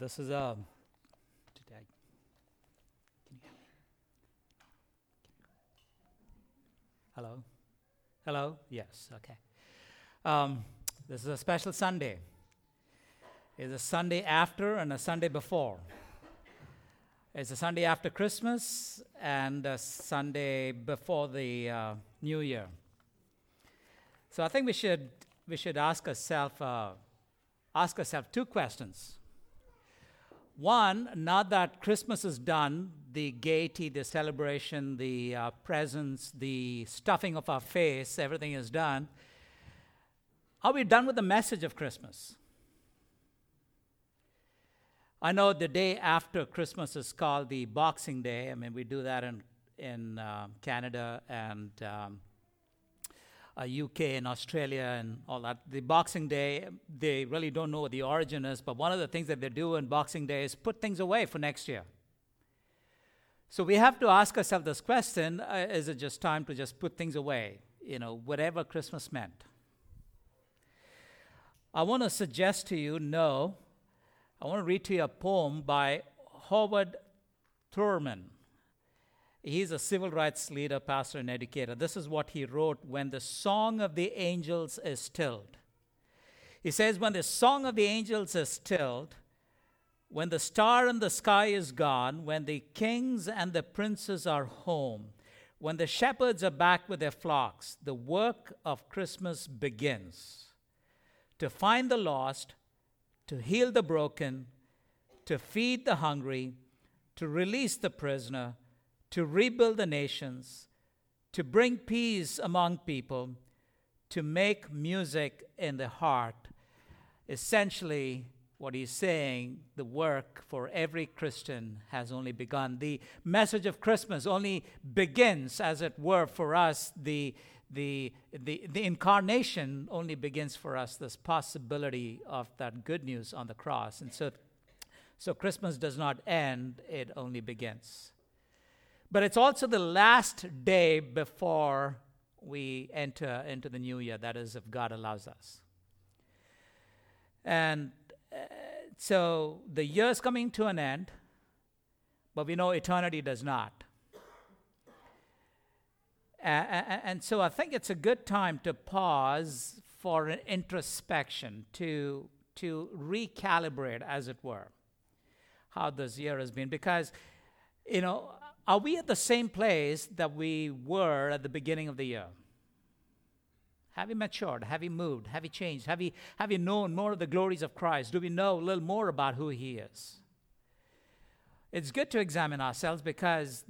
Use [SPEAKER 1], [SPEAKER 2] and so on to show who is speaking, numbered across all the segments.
[SPEAKER 1] This is a. Did I, can you hear me? Hello? Hello? Yes, okay. Um, this is a special Sunday. It's a Sunday after and a Sunday before. It's a Sunday after Christmas and a Sunday before the uh, New Year. So I think we should we should ask ourselves uh, ask ourselves two questions. One, now that Christmas is done, the gaiety, the celebration, the uh, presents, the stuffing of our face, everything is done. Are we done with the message of Christmas? I know the day after Christmas is called the Boxing Day. I mean, we do that in in uh, Canada and um, uh, UK and Australia and all that. The Boxing Day, they really don't know what the origin is, but one of the things that they do in Boxing Day is put things away for next year. So we have to ask ourselves this question uh, is it just time to just put things away? You know, whatever Christmas meant. I want to suggest to you no. I want to read to you a poem by Howard Thurman. He's a civil rights leader, pastor, and educator. This is what he wrote when the song of the angels is stilled. He says, When the song of the angels is stilled, when the star in the sky is gone, when the kings and the princes are home, when the shepherds are back with their flocks, the work of Christmas begins to find the lost, to heal the broken, to feed the hungry, to release the prisoner to rebuild the nations, to bring peace among people, to make music in the heart. Essentially, what he's saying, the work for every Christian has only begun. The message of Christmas only begins, as it were, for us. The, the, the, the incarnation only begins for us, this possibility of that good news on the cross. And so, so Christmas does not end, it only begins. But it's also the last day before we enter into the new year, that is, if God allows us. And uh, so the year is coming to an end, but we know eternity does not. Uh, and so I think it's a good time to pause for an introspection, to, to recalibrate, as it were, how this year has been. Because, you know, are we at the same place that we were at the beginning of the year? Have you matured? Have you moved? Have you changed? Have you, have you known more of the glories of Christ? Do we know a little more about who He is? It's good to examine ourselves because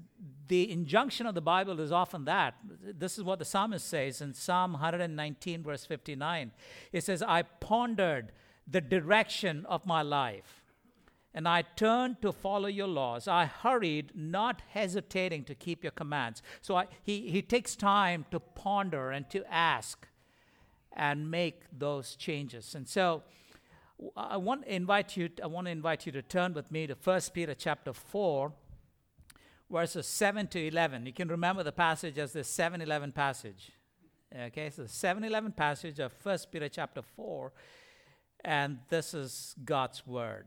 [SPEAKER 1] the injunction of the Bible is often that. This is what the psalmist says in Psalm 119, verse 59. It says, I pondered the direction of my life and I turned to follow your laws. I hurried, not hesitating to keep your commands. So I, he, he takes time to ponder and to ask and make those changes. And so I want to invite you, I want to invite you to turn with me to 1 Peter chapter 4, verses 7 to 11. You can remember the passage as the 7 11 passage. Okay, so the 7 11 passage of 1 Peter chapter 4, and this is God's word.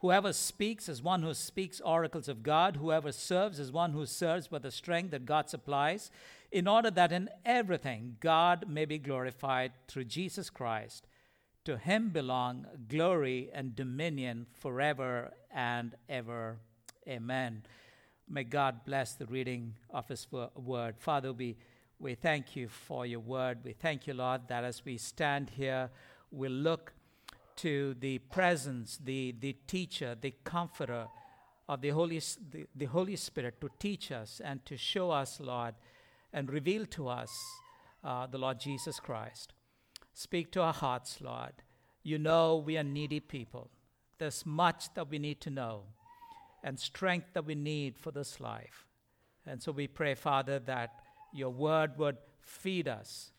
[SPEAKER 1] Whoever speaks is one who speaks oracles of God. Whoever serves is one who serves by the strength that God supplies, in order that in everything God may be glorified through Jesus Christ. To him belong glory and dominion forever and ever. Amen. May God bless the reading of his word. Father, we, we thank you for your word. We thank you, Lord, that as we stand here, we look to the presence, the, the teacher, the comforter of the Holy, the, the Holy Spirit to teach us and to show us, Lord, and reveal to us uh, the Lord Jesus Christ. Speak to our hearts, Lord. You know we are needy people. There's much that we need to know and strength that we need for this life. And so we pray, Father, that your word would feed us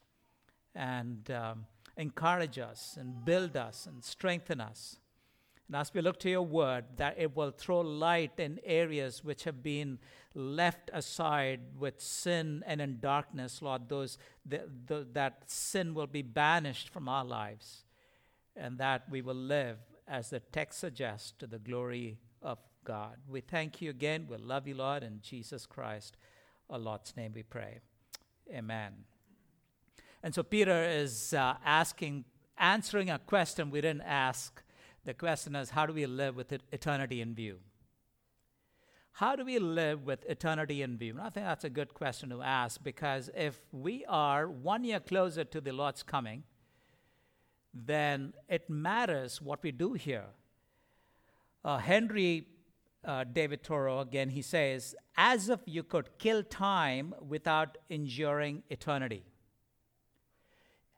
[SPEAKER 1] and um, encourage us and build us and strengthen us. And as we look to your word, that it will throw light in areas which have been left aside with sin and in darkness, Lord, those the, the, that sin will be banished from our lives, and that we will live as the text suggests to the glory of God. We thank you again. We love you, Lord, in Jesus Christ, our Lord's name we pray. Amen. And so Peter is uh, asking, answering a question we didn't ask. The question is, how do we live with eternity in view? How do we live with eternity in view? And I think that's a good question to ask because if we are one year closer to the Lord's coming, then it matters what we do here. Uh, Henry uh, David Thoreau, again, he says, as if you could kill time without enduring eternity.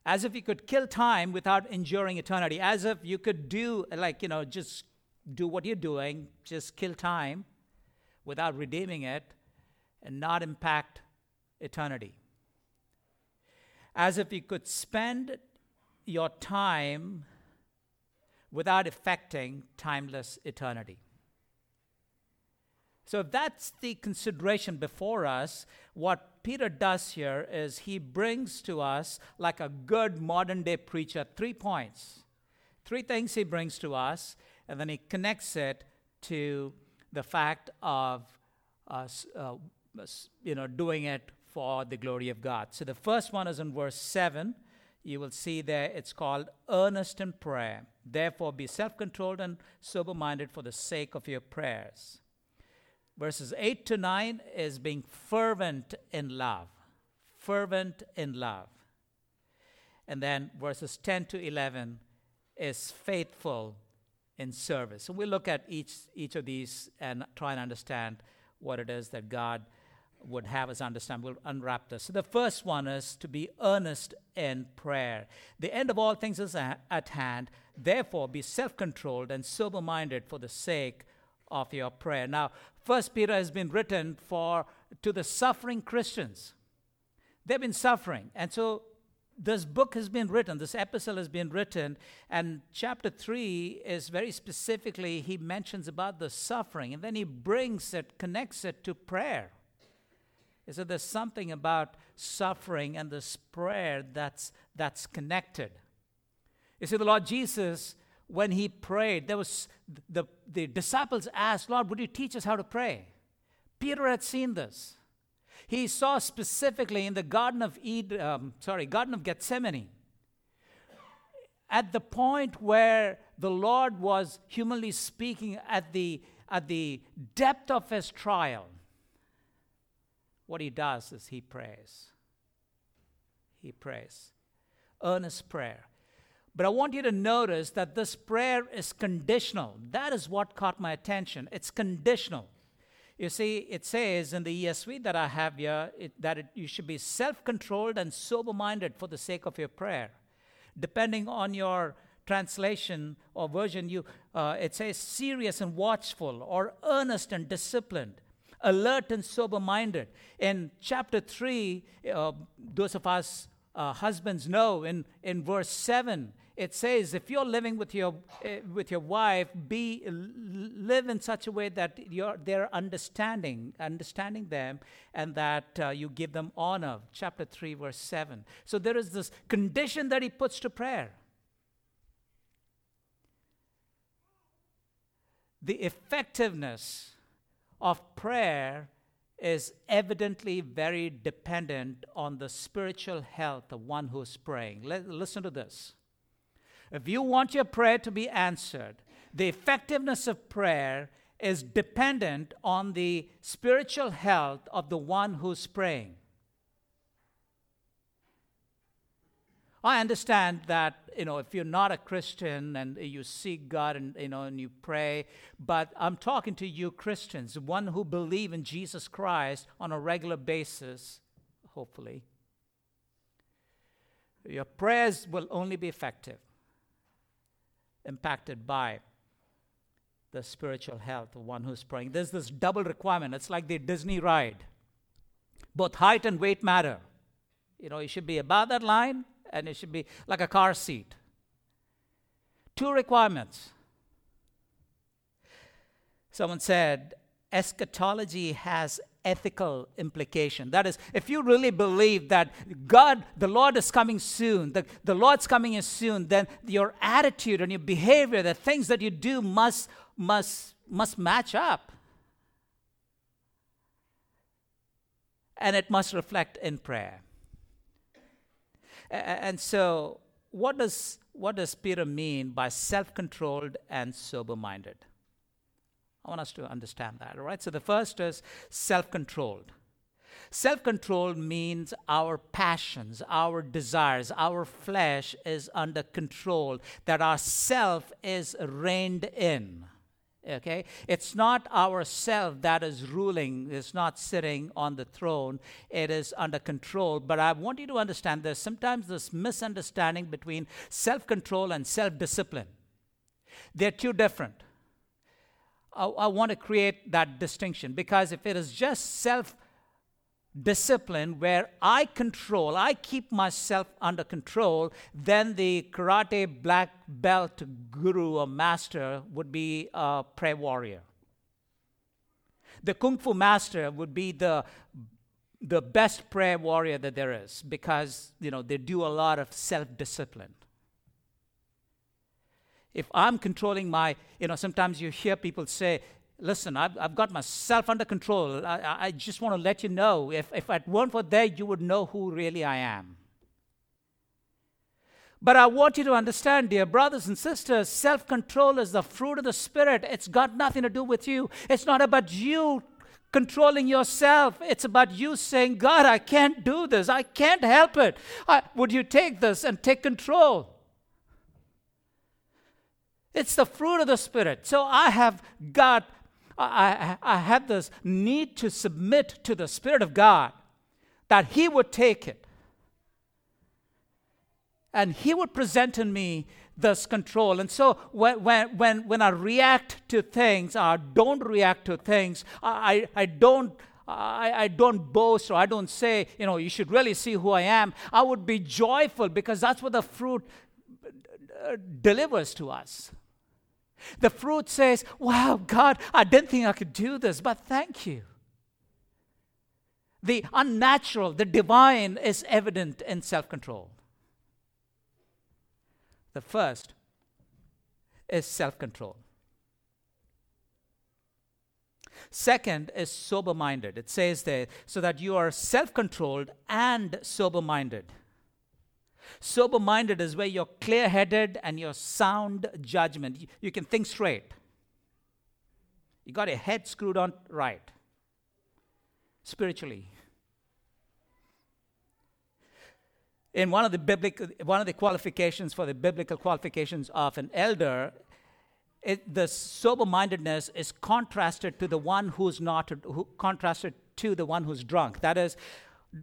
[SPEAKER 1] As if you could kill time without enduring eternity. As if you could do, like, you know, just do what you're doing, just kill time without redeeming it and not impact eternity. As if you could spend your time without affecting timeless eternity. So, if that's the consideration before us, what Peter does here is he brings to us, like a good modern day preacher, three points. Three things he brings to us, and then he connects it to the fact of us, uh, you know, doing it for the glory of God. So, the first one is in verse 7. You will see there it's called earnest in prayer. Therefore, be self controlled and sober minded for the sake of your prayers. Verses 8 to 9 is being fervent in love. Fervent in love. And then verses 10 to 11 is faithful in service. And we'll look at each, each of these and try and understand what it is that God would have us understand. We'll unwrap this. So the first one is to be earnest in prayer. The end of all things is at hand. Therefore, be self controlled and sober minded for the sake of your prayer. Now, First Peter has been written for to the suffering Christians. They've been suffering. And so this book has been written, this epistle has been written, and chapter 3 is very specifically, he mentions about the suffering, and then he brings it, connects it to prayer. He said there's something about suffering and this prayer that's, that's connected. You see, the Lord Jesus when he prayed, there was the, the disciples asked, Lord, would you teach us how to pray? Peter had seen this. He saw specifically in the Garden of Eden, um, sorry, Garden of Gethsemane, at the point where the Lord was humanly speaking at the at the depth of his trial, what he does is he prays. He prays. Earnest prayer. But I want you to notice that this prayer is conditional. That is what caught my attention. It's conditional. You see, it says in the ESV that I have here it, that it, you should be self controlled and sober minded for the sake of your prayer. Depending on your translation or version, you, uh, it says serious and watchful, or earnest and disciplined, alert and sober minded. In chapter 3, uh, those of us uh, husbands know in, in verse 7, it says if you're living with your uh, with your wife be live in such a way that you're they're understanding understanding them and that uh, you give them honor chapter 3 verse 7 so there is this condition that he puts to prayer the effectiveness of prayer is evidently very dependent on the spiritual health of one who's praying. Listen to this. If you want your prayer to be answered, the effectiveness of prayer is dependent on the spiritual health of the one who's praying. I understand that you know if you're not a Christian and you seek God and you know and you pray, but I'm talking to you Christians, one who believe in Jesus Christ on a regular basis, hopefully. Your prayers will only be effective impacted by the spiritual health of one who's praying. There's this double requirement. It's like the Disney ride. Both height and weight matter. You know, it should be above that line and it should be like a car seat. Two requirements. Someone said, eschatology has ethical implication. That is, if you really believe that God, the Lord is coming soon, the, the Lord's coming in soon, then your attitude and your behavior, the things that you do must, must, must match up. And it must reflect in prayer. And so, what does, what does Peter mean by self controlled and sober minded? I want us to understand that, all right? So the first is self controlled. Self control means our passions, our desires, our flesh is under control, that our self is reined in. Okay? It's not our self that is ruling, it's not sitting on the throne, it is under control. But I want you to understand there's sometimes this misunderstanding between self control and self discipline. They're two different. I, I want to create that distinction because if it is just self discipline where I control, I keep myself under control, then the karate black belt guru or master would be a prayer warrior. The kung fu master would be the the best prayer warrior that there is because you know they do a lot of self-discipline if I'm controlling my, you know, sometimes you hear people say, listen, I've, I've got myself under control. I, I just want to let you know if, if it weren't for that, you would know who really I am. But I want you to understand, dear brothers and sisters, self control is the fruit of the Spirit. It's got nothing to do with you. It's not about you controlling yourself. It's about you saying, God, I can't do this. I can't help it. I, would you take this and take control? It's the fruit of the Spirit. So I have got, I, I have this need to submit to the Spirit of God that He would take it and He would present in me this control. And so when, when, when, when I react to things or don't react to things, I, I don't. I, I don't boast or I don't say, you know, you should really see who I am. I would be joyful because that's what the fruit uh, delivers to us. The fruit says, Wow, God, I didn't think I could do this, but thank you. The unnatural, the divine is evident in self control. The first is self control. Second is sober minded. It says there, so that you are self controlled and sober minded. Sober minded is where you're clear headed and you're sound judgment. You, can think straight. You got your head screwed on right spiritually. In one of the biblical, one of the qualifications for the biblical qualifications of an elder, it, the sober-mindedness is contrasted to the one who's not, who, contrasted to the one who's drunk. That is,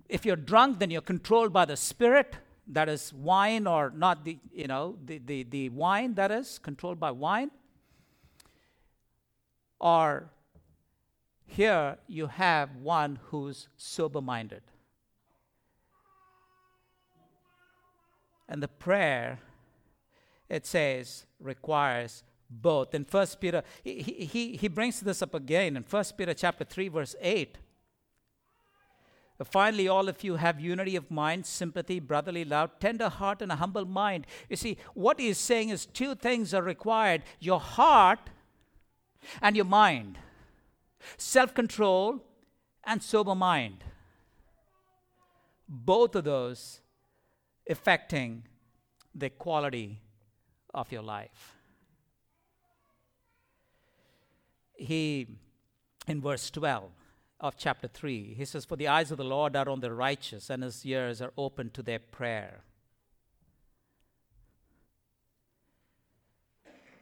[SPEAKER 1] if you're drunk, then you're controlled by the Spirit that is wine or not the you know the, the, the wine that is controlled by wine or here you have one who's sober minded and the prayer it says requires both. In first peter he, he, he brings this up again in first peter chapter 3 verse 8 Finally, all of you have unity of mind, sympathy, brotherly love, tender heart, and a humble mind. You see, what he's saying is two things are required your heart and your mind, self control and sober mind. Both of those affecting the quality of your life. He, in verse 12, of chapter 3. He says, For the eyes of the Lord are on the righteous, and his ears are open to their prayer.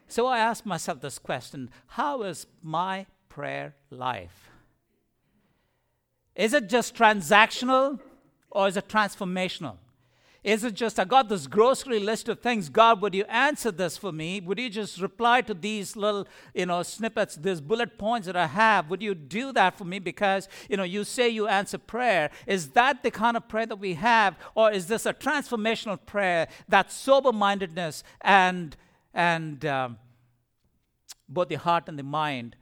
[SPEAKER 1] So I ask myself this question How is my prayer life? Is it just transactional or is it transformational? Is it just, I got this grocery list of things, God, would you answer this for me? Would you just reply to these little, you know, snippets, these bullet points that I have? Would you do that for me? Because, you know, you say you answer prayer. Is that the kind of prayer that we have? Or is this a transformational prayer that sober mindedness and, and um, both the heart and the mind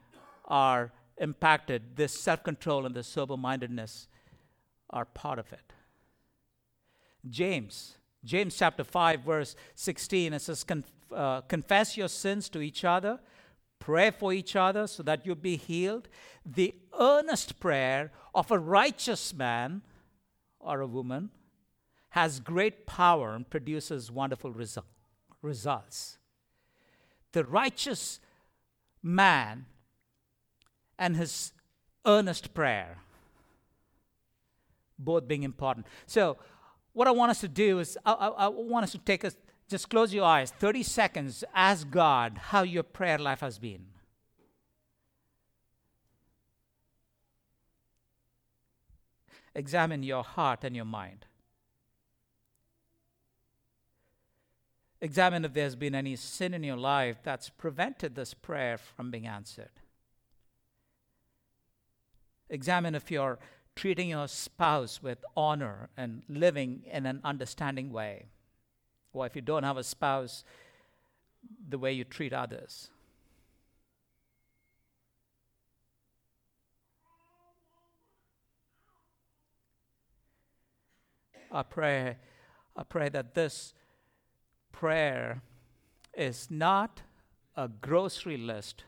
[SPEAKER 1] are impacted? This self control and this sober mindedness are part of it. James, James chapter 5, verse 16, it says, uh, Confess your sins to each other, pray for each other so that you'll be healed. The earnest prayer of a righteous man or a woman has great power and produces wonderful result, results. The righteous man and his earnest prayer, both being important. So, what I want us to do is, I, I, I want us to take us, just close your eyes, 30 seconds, ask God how your prayer life has been. Examine your heart and your mind. Examine if there's been any sin in your life that's prevented this prayer from being answered. Examine if you're treating your spouse with honor and living in an understanding way. Or if you don't have a spouse, the way you treat others. I pray, I pray that this prayer is not a grocery list,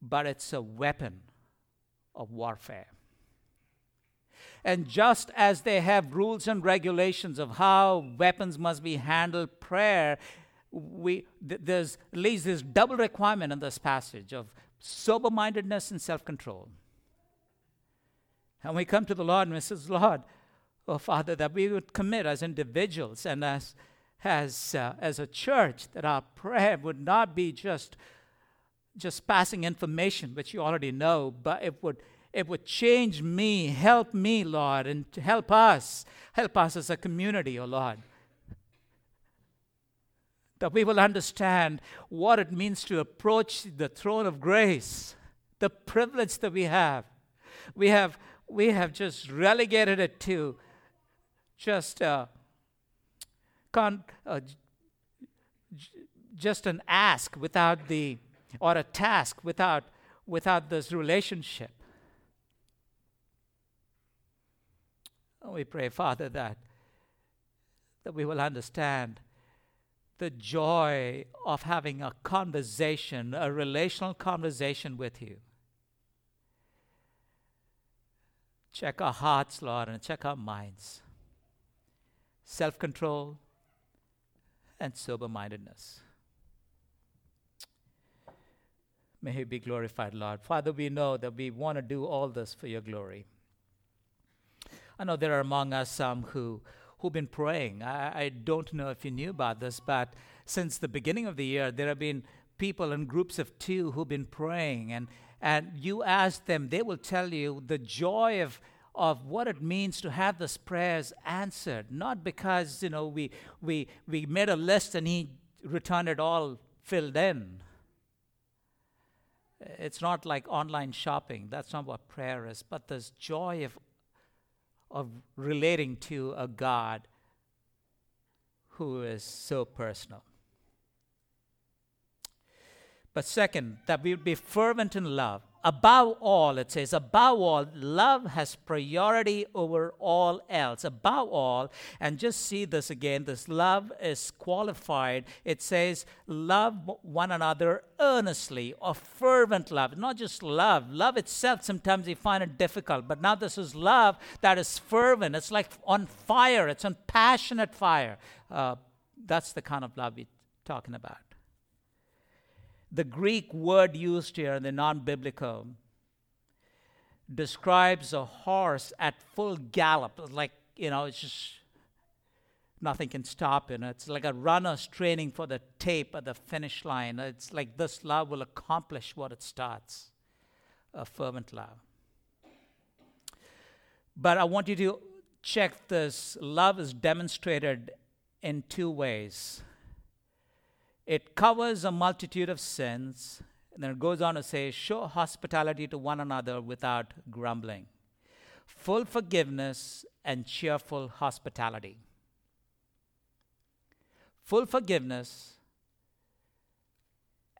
[SPEAKER 1] but it's a weapon of warfare. And just as they have rules and regulations of how weapons must be handled, prayer, we, th- there's at least this double requirement in this passage of sober mindedness and self control. And we come to the Lord and we say, Lord, oh Father, that we would commit as individuals and as, as, uh, as a church, that our prayer would not be just, just passing information, which you already know, but it would it would change me. Help me, Lord, and help us. Help us as a community, O oh Lord. That we will understand what it means to approach the throne of grace, the privilege that we have. We have, we have just relegated it to just, uh, con- uh, just an ask without the, or a task without, without this relationship. We pray, Father, that, that we will understand the joy of having a conversation, a relational conversation with you. Check our hearts, Lord, and check our minds. Self control and sober mindedness. May He be glorified, Lord. Father, we know that we want to do all this for your glory. I know there are among us some who who've been praying. I, I don't know if you knew about this, but since the beginning of the year, there have been people in groups of two who've been praying, and and you ask them, they will tell you the joy of of what it means to have those prayers answered. Not because you know we we we made a list and he returned it all filled in. It's not like online shopping. That's not what prayer is. But there's joy of of relating to a God who is so personal. But second, that we would be fervent in love. Above all, it says, above all, love has priority over all else. Above all, and just see this again, this love is qualified. It says, love one another earnestly or fervent love. Not just love. Love itself, sometimes we find it difficult, but now this is love that is fervent. It's like on fire, it's on passionate fire. Uh, that's the kind of love we're talking about the Greek word used here in the non biblical describes a horse at full gallop. Like, you know, it's just nothing can stop it. It's like a runner's training for the tape at the finish line. It's like this love will accomplish what it starts a fervent love. But I want you to check this love is demonstrated in two ways it covers a multitude of sins, and then it goes on to say, show hospitality to one another without grumbling, full forgiveness and cheerful hospitality. Full forgiveness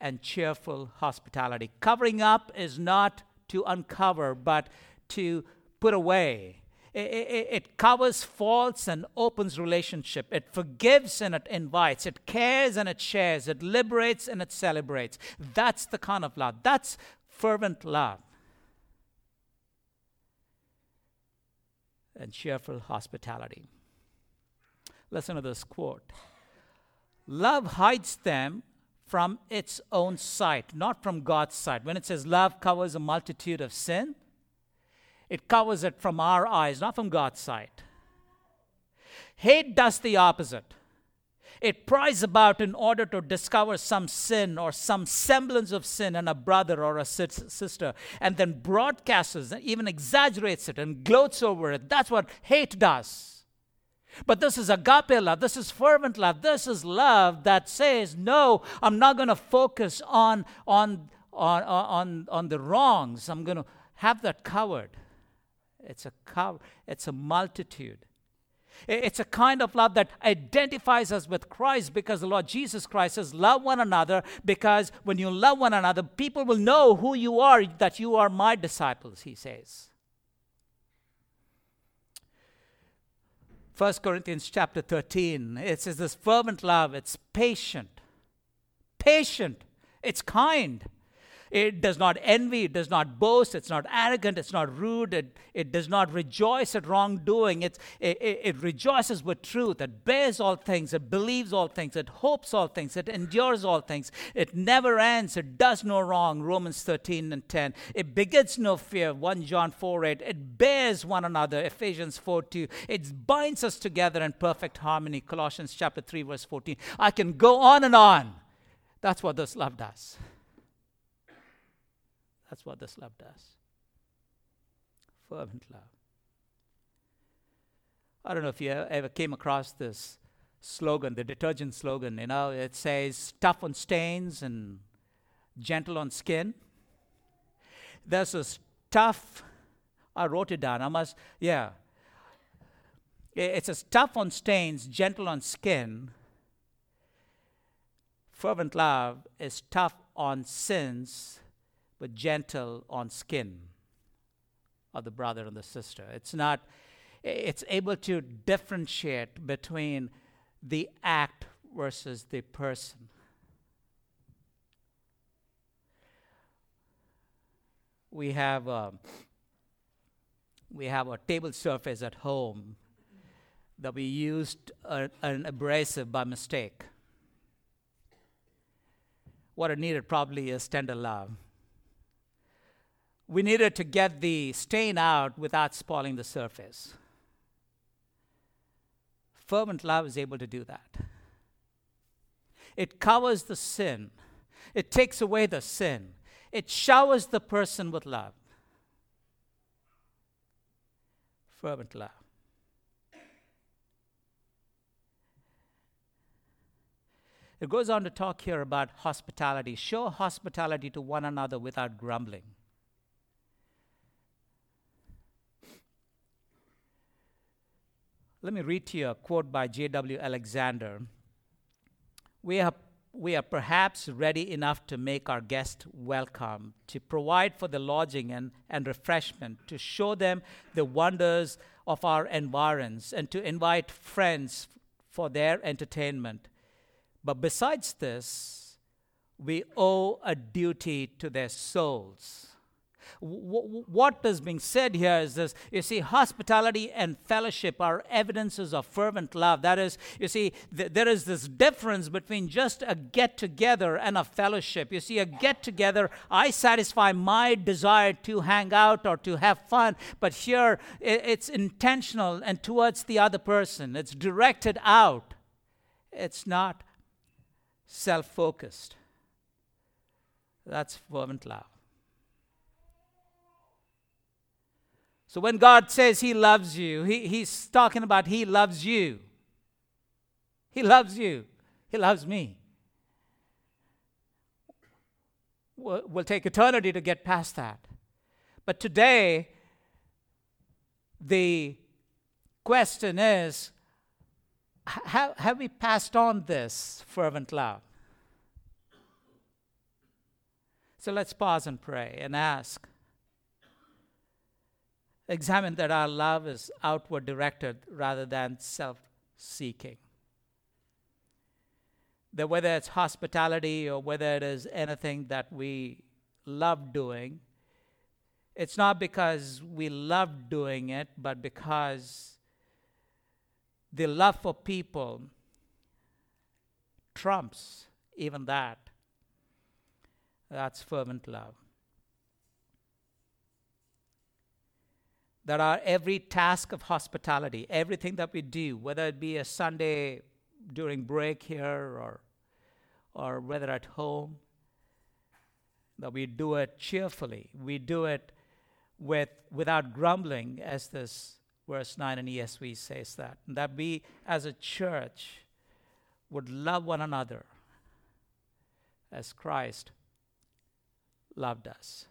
[SPEAKER 1] and cheerful hospitality. Covering up is not to uncover, but to put away. It, it, covers faults and opens relationship. It forgives and it invites. It cares and it shares. It liberates and it celebrates. That's the kind of love. That's fervent love. And cheerful hospitality. Listen to this quote Love hides them from its own sight, not from God's sight. When it says love covers a multitude of sin, it covers it from our eyes, not from God's sight. Hate does the opposite. It pries about in order to discover some sin or some semblance of sin in a brother or a sister, and then broadcasts it, even exaggerates it, and gloats over it. That's what hate does. But this is agape love. This is fervent love. This is love that says, no, I'm not going to focus on, on, on, on, on the wrongs. I'm going to have that covered. It's a cover, it's a multitude. It's a kind of love that identifies us with Christ because the Lord Jesus Christ says, Love one another because when you love one another, people will know who you are, that you are my disciples, he says. 1 Corinthians chapter 13, it says this fervent love, it's patient, patient, it's kind. It does not envy, it does not boast, it's not arrogant, it's not rude, it, it does not rejoice at wrongdoing. It, it, it rejoices with truth, it bears all things, it believes all things, it hopes all things, it endures all things, it never ends, it does no wrong. Romans 13 and 10. It begets no fear, 1 John 4 8. It bears one another, Ephesians 4 2. It binds us together in perfect harmony, Colossians chapter 3, verse 14. I can go on and on. That's what this love does. That's what this love does. Fervent love. I don't know if you ever came across this slogan, the detergent slogan. You know, it says tough on stains and gentle on skin. There's this tough, I wrote it down. I must, yeah. It says tough on stains, gentle on skin. Fervent love is tough on sins, but gentle on skin of the brother and the sister. It's not, it's able to differentiate between the act versus the person. We have a, um, we have a table surface at home that we used a, an abrasive by mistake. What it needed probably is tender love we needed to get the stain out without spoiling the surface. Fervent love is able to do that. It covers the sin, it takes away the sin, it showers the person with love. Fervent love. It goes on to talk here about hospitality. Show hospitality to one another without grumbling. Let me read to you a quote by J.W. Alexander. We are, we are perhaps ready enough to make our guests welcome, to provide for the lodging and, and refreshment, to show them the wonders of our environs, and to invite friends for their entertainment. But besides this, we owe a duty to their souls what is being said here is this you see, hospitality and fellowship are evidences of fervent love. That is, you see, th- there is this difference between just a get together and a fellowship. You see, a get together, I satisfy my desire to hang out or to have fun, but here it's intentional and towards the other person, it's directed out, it's not self focused. That's fervent love. So when God says He loves you, he, He's talking about He loves you. He loves you. He loves me. We'll, we'll take eternity to get past that. But today, the question is have, have we passed on this fervent love? So let's pause and pray and ask. Examine that our love is outward directed rather than self seeking. That whether it's hospitality or whether it is anything that we love doing, it's not because we love doing it, but because the love for people trumps even that. That's fervent love. That our every task of hospitality, everything that we do, whether it be a Sunday during break here or, or whether at home, that we do it cheerfully. We do it with, without grumbling, as this verse 9 in ESV says that. And that we as a church would love one another as Christ loved us.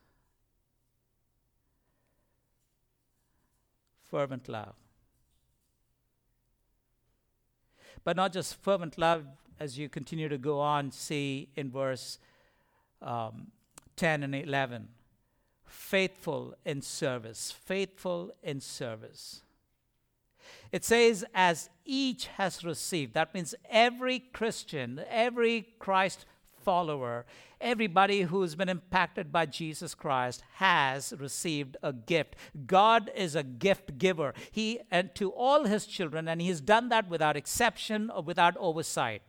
[SPEAKER 1] Fervent love. But not just fervent love, as you continue to go on, see in verse um, 10 and 11 faithful in service. Faithful in service. It says, as each has received. That means every Christian, every Christ follower, everybody who's been impacted by Jesus Christ has received a gift. God is a gift giver. He and to all his children, and he's done that without exception or without oversight.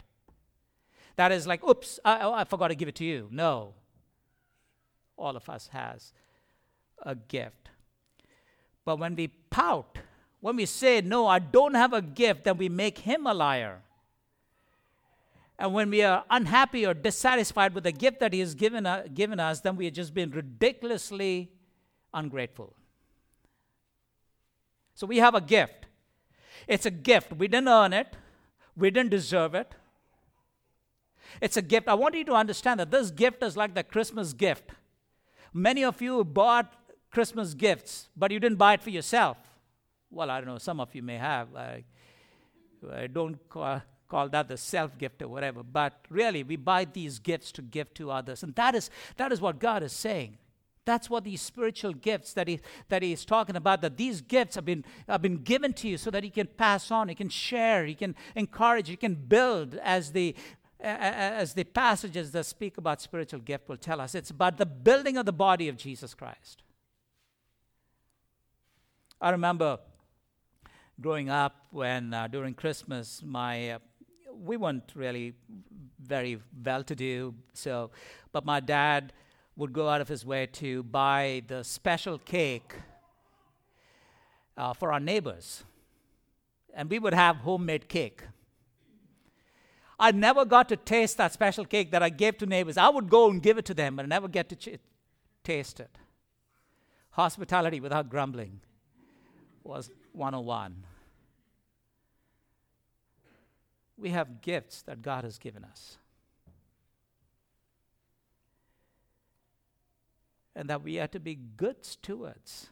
[SPEAKER 1] That is like, oops, I, oh, I forgot to give it to you. No. All of us has a gift. But when we pout, when we say, No, I don't have a gift, then we make him a liar. And when we are unhappy or dissatisfied with the gift that he has given, uh, given us, then we have just been ridiculously ungrateful. So we have a gift. It's a gift. We didn't earn it, we didn't deserve it. It's a gift. I want you to understand that this gift is like the Christmas gift. Many of you bought Christmas gifts, but you didn't buy it for yourself. Well, I don't know, some of you may have. I, I don't call, call that the self gift or whatever, but really, we buy these gifts to give to others. And that is, that is what God is saying. That's what these spiritual gifts that he that he is talking about. That these gifts have been have been given to you so that you can pass on, you can share, you can encourage, you can build. As the as the passages that speak about spiritual gift will tell us, it's about the building of the body of Jesus Christ. I remember growing up when uh, during Christmas, my uh, we weren't really very well to do, so but my dad would go out of his way to buy the special cake uh, for our neighbors, and we would have homemade cake. I never got to taste that special cake that I gave to neighbors. I would go and give it to them, but I never get to ch- taste it. Hospitality without grumbling was 101. We have gifts that God has given us. And that we are to be good stewards.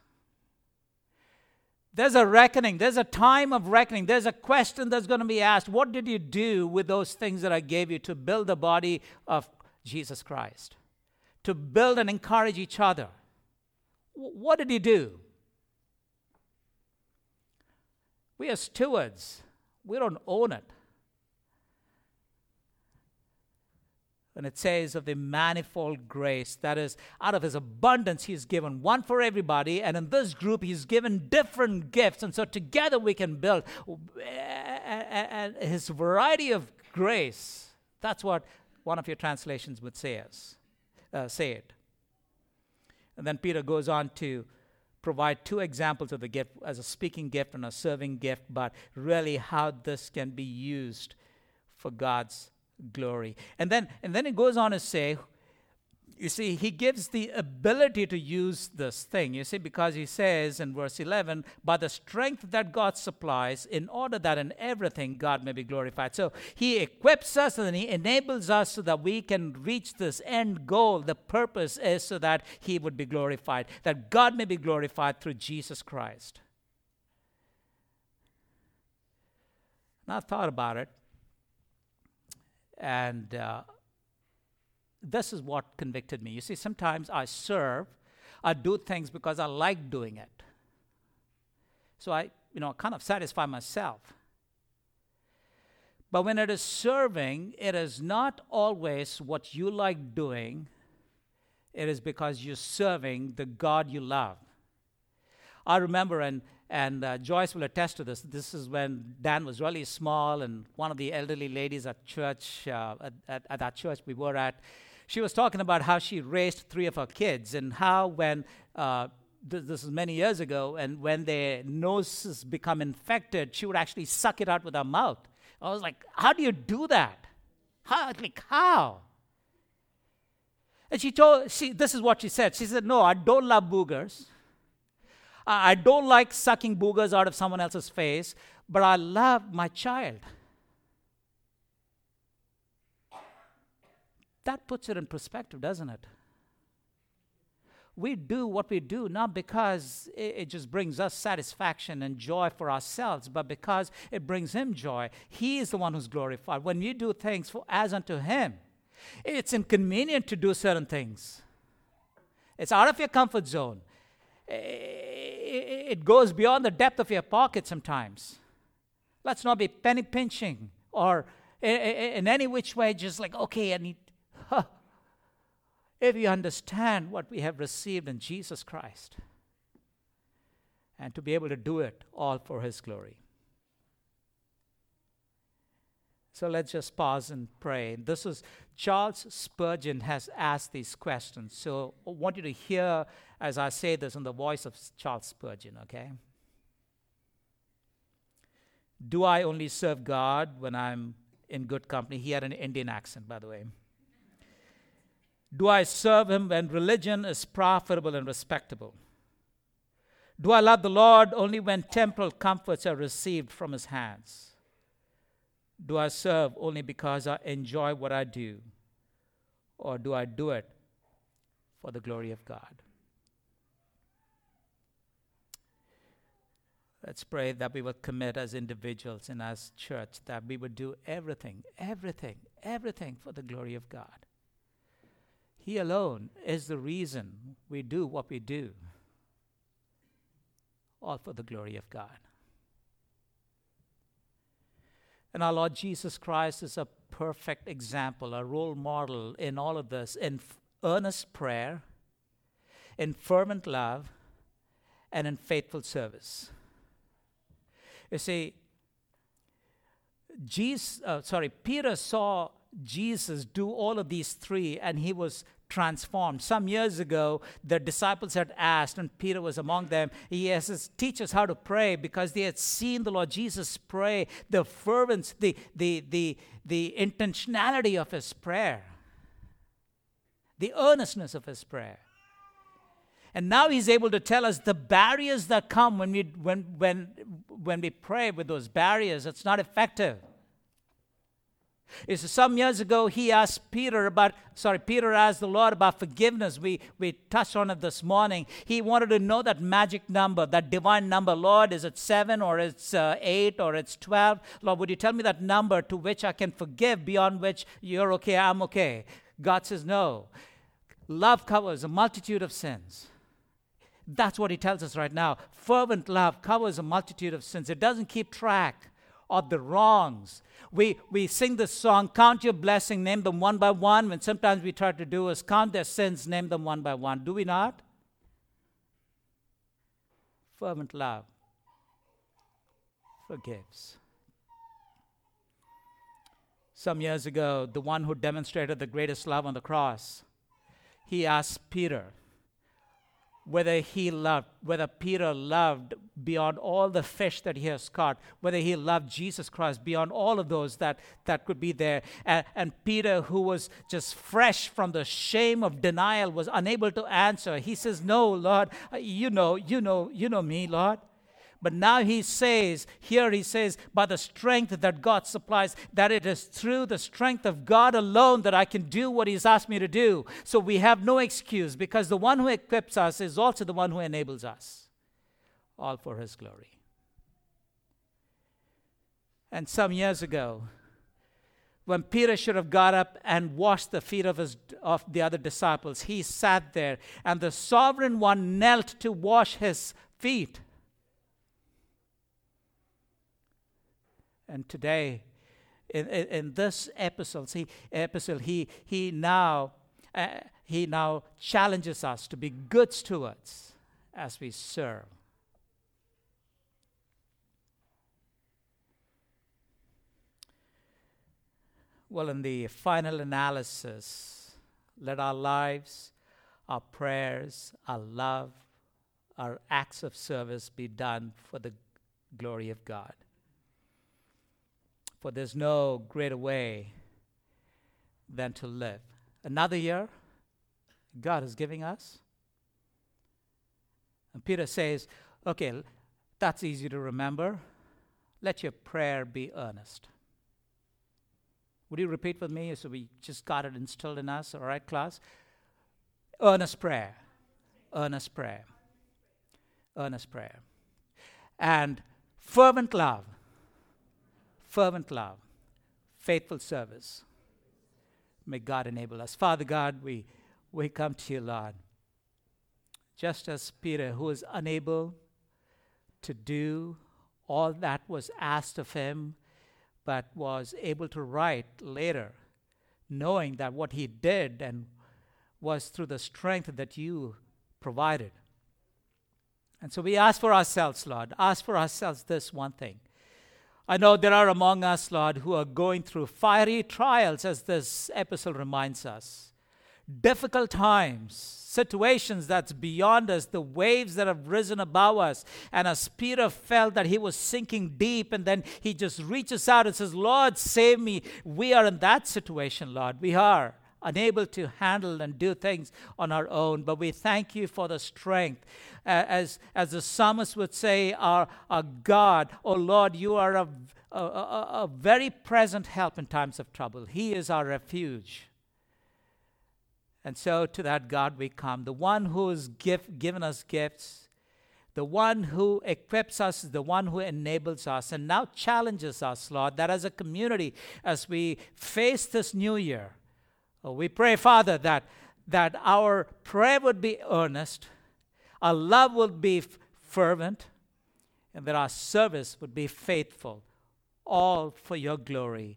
[SPEAKER 1] There's a reckoning. There's a time of reckoning. There's a question that's going to be asked. What did you do with those things that I gave you to build the body of Jesus Christ? To build and encourage each other. What did you do? We are stewards, we don't own it. And it says of the manifold grace, that is, out of his abundance, he's given one for everybody. And in this group, he's given different gifts. And so together we can build. His variety of grace, that's what one of your translations would say, us, uh, say it. And then Peter goes on to provide two examples of the gift as a speaking gift and a serving gift, but really how this can be used for God's glory. And then, and then it goes on to say, you see, he gives the ability to use this thing. You see, because he says in verse 11, by the strength that God supplies, in order that in everything God may be glorified. So he equips us and he enables us so that we can reach this end goal. The purpose is so that he would be glorified, that God may be glorified through Jesus Christ. And I thought about it, and uh, this is what convicted me. You see, sometimes I serve, I do things because I like doing it. So I, you know, kind of satisfy myself. But when it is serving, it is not always what you like doing, it is because you're serving the God you love. I remember, and, and uh, Joyce will attest to this, this is when Dan was really small, and one of the elderly ladies at church, uh, at, at, at that church we were at, she was talking about how she raised three of her kids and how when uh, th- this is many years ago and when their noses become infected she would actually suck it out with her mouth. I was like how do you do that? How like how? And she told she this is what she said. She said no i don't love boogers i don't like sucking boogers out of someone else's face but i love my child That puts it in perspective, doesn't it? We do what we do not because it, just brings us satisfaction and joy for ourselves, but because it brings Him joy. He is the one who's glorified. When we do things for, as unto Him, it's inconvenient to do certain things. It's out of your comfort zone. Eh, it goes beyond the depth of your pocket sometimes. Let's not be penny pinching or eh, eh, in any which way just like, okay, I need if you understand what we have received in Jesus Christ and to be able to do it all for His glory. So let's just pause and pray. This is Charles Spurgeon has asked these questions. So I want you to hear as I say this in the voice of Charles Spurgeon, okay? Do I only serve God when I'm in good company? He had an Indian accent, by the way. Do I serve him when religion is profitable and respectable? Do I love the Lord only when temporal comforts are received from his hands? Do I serve only because I enjoy what I do? Or do I do it for the glory of God? Let's pray that we will commit as individuals and as church that we would do everything, everything, everything for the glory of God. He alone is the reason we do what we do, all for the glory of God. And our Lord Jesus Christ is a perfect example, a role model in all of this, in f- earnest prayer, in fervent love, and in faithful service. You see, Jesus, uh, sorry, Peter saw Jesus do all of these three, and he was transformed. Some years ago, the disciples had asked, and Peter was among them, he says, teach us how to pray because they had seen the Lord Jesus pray, the fervence, the, the, the, the intentionality of his prayer, the earnestness of his prayer. And now he's able to tell us the barriers that come when we, when, when, when we pray with those barriers. It's not effective. Is some years ago he asked Peter about sorry Peter asked the Lord about forgiveness. We we touched on it this morning. He wanted to know that magic number, that divine number. Lord, is it seven or it's uh, eight or it's twelve? Lord, would you tell me that number to which I can forgive, beyond which you're okay, I'm okay? God says no. Love covers a multitude of sins. That's what he tells us right now. Fervent love covers a multitude of sins. It doesn't keep track of the wrongs we, we sing this song, Count Your Blessing, name them one by one, when sometimes we try to do is count their sins, name them one by one. Do we not? Fervent love forgives. Some years ago, the one who demonstrated the greatest love on the cross, he asked Peter, whether he loved, whether Peter loved beyond all the fish that he has caught, whether he loved Jesus Christ beyond all of those that, that could be there. And, and Peter, who was just fresh from the shame of denial, was unable to answer. He says, No, Lord, uh, you know, you know, you know me, Lord. But now he says, here he says, by the strength that God supplies, that it is through the strength of God alone that I can do what he's asked me to do. So we have no excuse because the one who equips us is also the one who enables us, all for his glory. And some years ago, when Peter should have got up and washed the feet of, his, of the other disciples, he sat there, and the sovereign one knelt to wash his feet. And today, in, in, in this episode, he, he, he now uh, he now challenges us to be good stewards as we serve. Well, in the final analysis, let our lives, our prayers, our love, our acts of service be done for the glory of God for there's no greater way than to live. Another year God is giving us. And Peter says, okay, that's easy to remember. Let your prayer be earnest. Would you repeat with me so we just got it instilled in us? All right, class? Earnest prayer. Earnest prayer. Earnest prayer. And fervent love fervent love, faithful service. May God enable us. Father God, we, we come to you, Lord. Just as Peter, who was unable to do all that was asked of him, but was able to write later, knowing that what he did and was through the strength that you provided. And so we ask for ourselves, Lord, ask for ourselves this one thing I know there are among us, Lord, who are going through fiery trials, as this episode reminds us. Difficult times, situations that's beyond us, the waves that have risen above us. And as Peter felt that he was sinking deep, and then he just reaches out and says, Lord, save me. We are in that situation, Lord. We are unable to handle and do things on our own. But we thank you for the strength. As, as the psalmist would say, our, our God, oh Lord, you are a, a, a, very present help in times of trouble. He is our refuge. And so to that God we come, the one who has give, given us gifts, the one who equips us, the one who enables us, and now challenges us, Lord, that as a community, as we face this new year, Uh, we pray, Father, that, that our prayer would be earnest, our love would be fervent, and that our service would be faithful, all for your glory.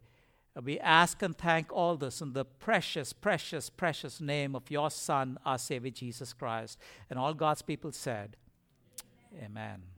[SPEAKER 1] Uh, we ask and thank all this in the precious, precious, precious name of your Son, our Savior Jesus Christ. And all God's people said, Amen. Amen.